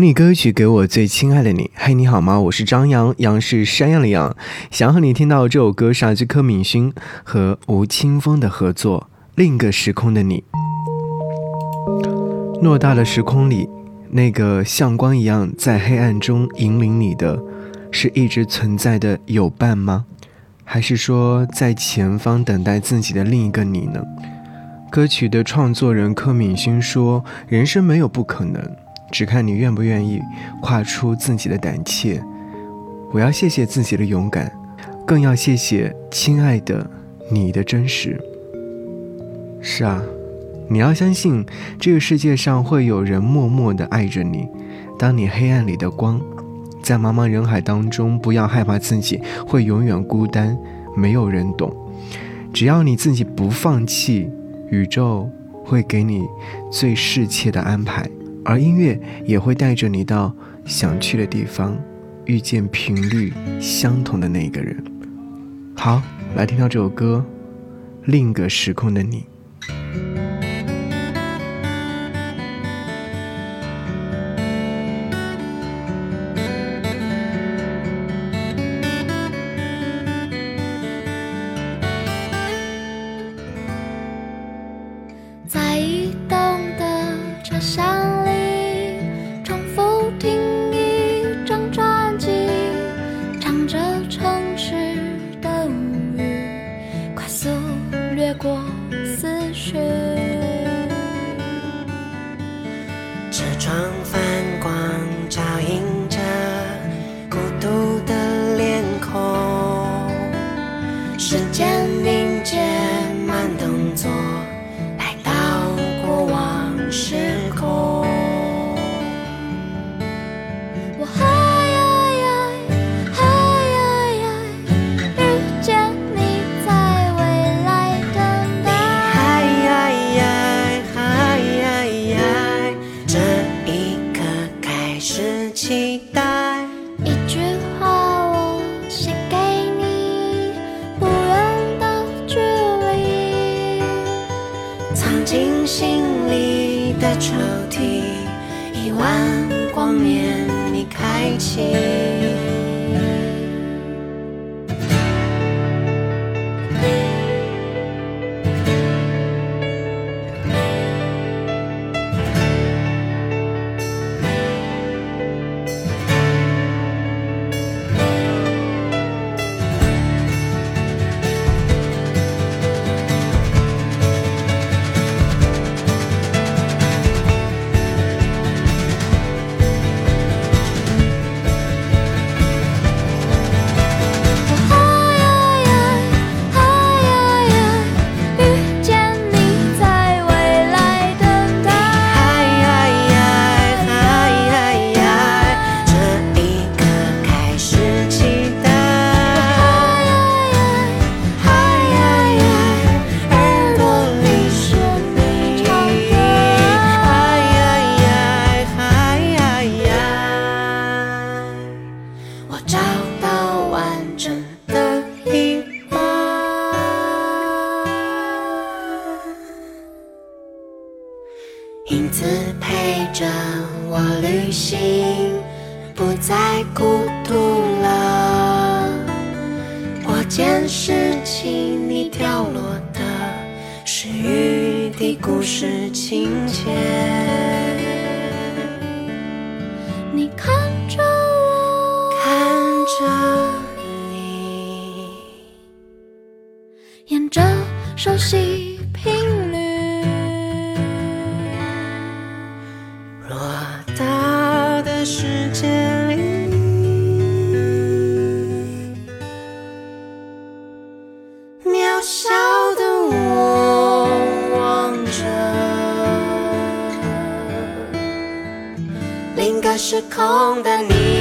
你歌曲给我最亲爱的你，嘿，你好吗？我是张扬，杨是山羊的羊。想和你听到这首歌是来自柯敏勋和吴青峰的合作，《另一个时空的你》。偌大的时空里，那个像光一样在黑暗中引领你的，是一直存在的友伴吗？还是说在前方等待自己的另一个你呢？歌曲的创作人柯敏勋说：“人生没有不可能。”只看你愿不愿意跨出自己的胆怯。我要谢谢自己的勇敢，更要谢谢亲爱的你的真实。是啊，你要相信这个世界上会有人默默的爱着你。当你黑暗里的光，在茫茫人海当中，不要害怕自己会永远孤单，没有人懂。只要你自己不放弃，宇宙会给你最适切的安排。而音乐也会带着你到想去的地方，遇见频率相同的那个人。好，来听到这首歌，《另一个时空的你》。思绪。车窗翻。亿万光年，你开启。影子陪着我旅行，不再孤独了。我捡拾起你掉落的，是雨的故事情节。你看着我，看着你，沿着熟悉频。是空的你。